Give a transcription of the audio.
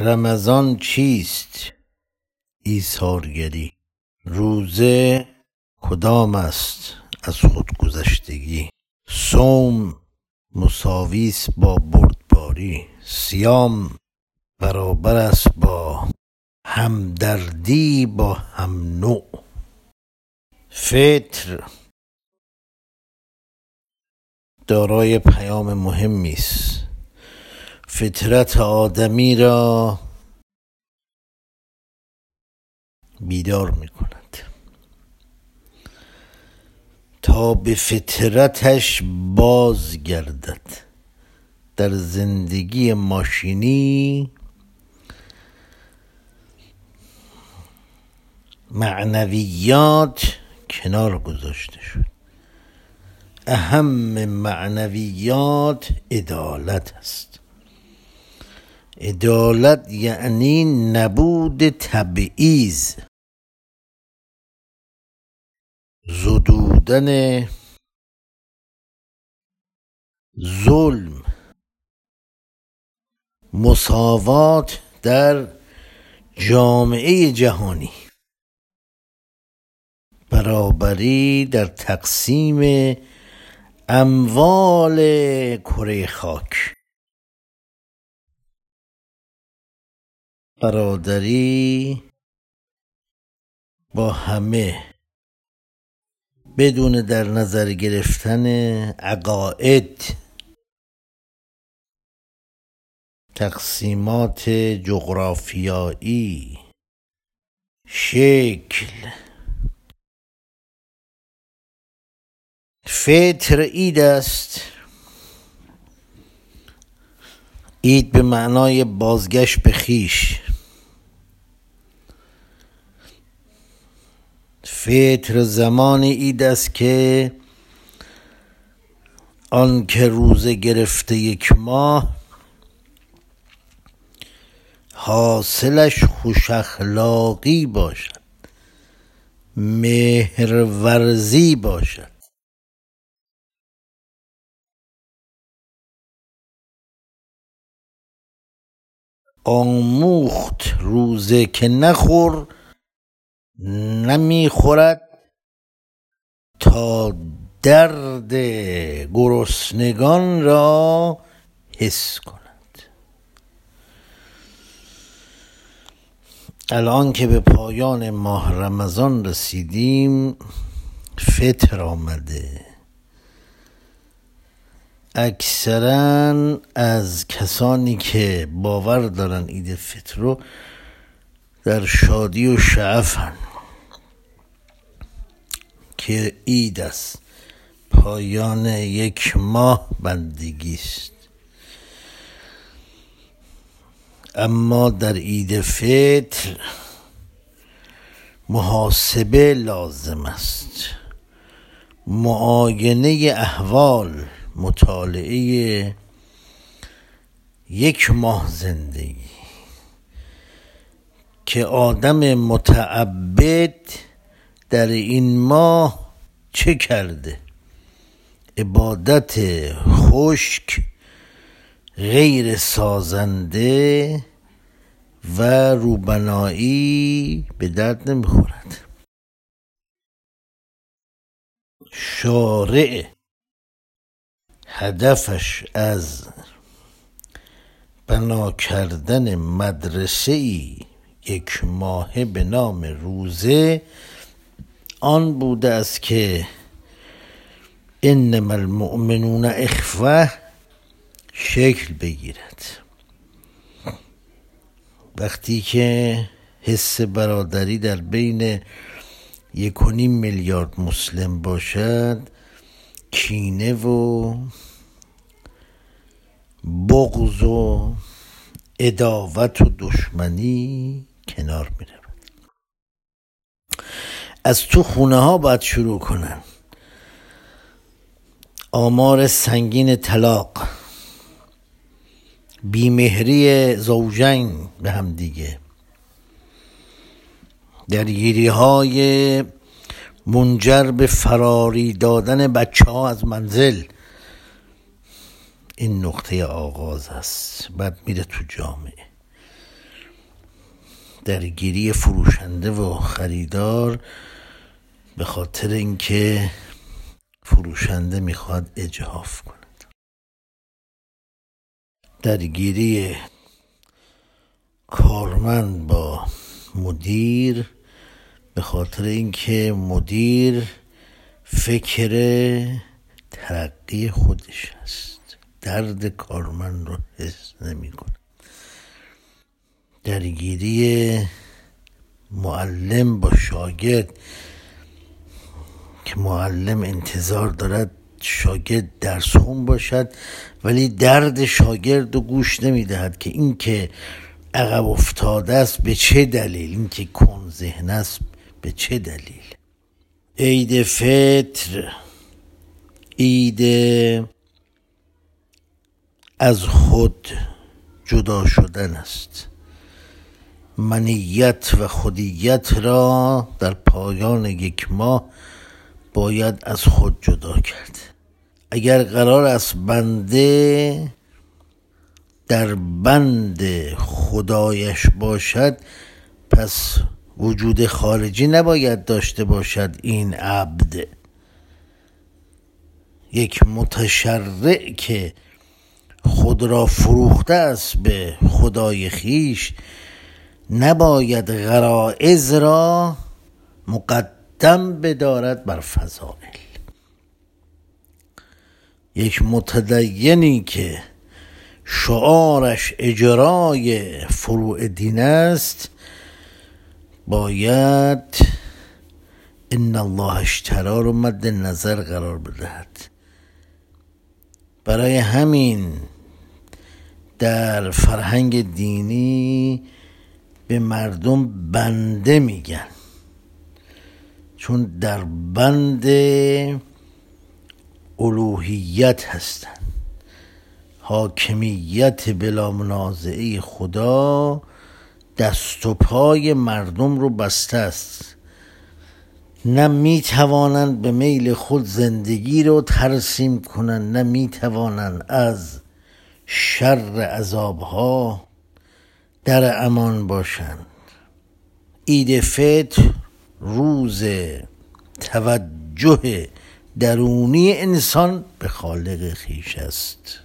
رمضان چیست؟ ایثارگری. روزه کدام است از خودگذشتگی؟ صوم مساویس با بردباری. صیام برابر است با همدردی با هم نوع. فطر. دارای پیام مهمی است. فطرت آدمی را بیدار می کند تا به فطرتش بازگردد. در زندگی ماشینی معنویات کنار گذاشته شد. اهم معنویات عدالت است. عدالت یعنی نبود تبعیض. زدودن ظلم. مساوات در جامعه جهانی. برابری در تقسیم اموال کره خاک. برادری با همه. بدون در نظر گرفتن عقاید. تقسیمات جغرافیایی. شکل. فطر عید است. عید به معنای بازگشت به خیش. فطر زمان عید است که آن که روزه گرفته یک ماه حاصلش خوش اخلاقی باشد مهرورزی باشد. آموخت روزه که نخور نمی‌خورد تا درد گرسنگان را حس کند. الان که به پایان ماه رمضان رسیدیم فطر آمده. اکثرا از کسانی که باور دارن عید فطر رو در شادی و شعفن که عید است. پایان یک ماه بندگی است اما در عید فطر محاسبه لازم است. معاینه احوال مطالعه یک ماه زندگی. که آدم متعبد در این ماه چه کرده؟ عبادت خشک غیر سازنده و روبنایی به درد نمی‌خورد. شارع هدفش از بنا کردن مدرسه ای یک ماه به نام روزه آن بوده است که انما المؤمنون اخوه شکل بگیرد. وقتی که حس برادری در بین یک و نیم میلیارد مسلم باشد کینه و بغض و اداوت و دشمنی کنار می از تو خونه ها باید شروع کنن. آمار سنگین طلاق بیمهری زوجین به هم دیگه. درگیری های منجر به فراری دادن بچه ها از منزل. این نقطه آغاز است. بعد میره تو جامعه. درگیری فروشنده و خریدار به خاطر اینکه فروشنده می‌خواد اجهاف کند. درگیری کارمند با مدیر به خاطر اینکه مدیر فکر ترقی خودش است. درد کارمند رو حس نمی‌کنه. درگیری معلم با شاگرد که معلم انتظار دارد شاگرد درس خون باشد ولی درد شاگرد رو گوش نمی‌دهد که این که عقب افتاده است به چه دلیل؟ این که کن ذهن است به چه دلیل؟ عید فطر عید از خود جدا شدن است. منیت و خودیت را در پایان یک ماه باید از خود جدا کرد. اگر قرار است بنده در بند خدایش باشد پس وجود خارجی نباید داشته باشد این عبد. یک متشرع که خود را فروخته است به خدای خیش نباید غرائز را مقدم بدارد بر فضائل. یک متدینی که شعارش اجرای فروع دین است باید ان الله اشترا رو مد نظر قرار بدهد. برای همین در فرهنگ دینی به مردم بنده میگن. چون در بند الوهیت هستند حاکمیت بلا منازعه خدا دست و پای مردم رو بسته است. نه می توانند به میل خود زندگی رو ترسیم کنند نه می توانند از شر عذابها در امان باشند. عید فطر روز توجه درونی انسان به خالق خیش است.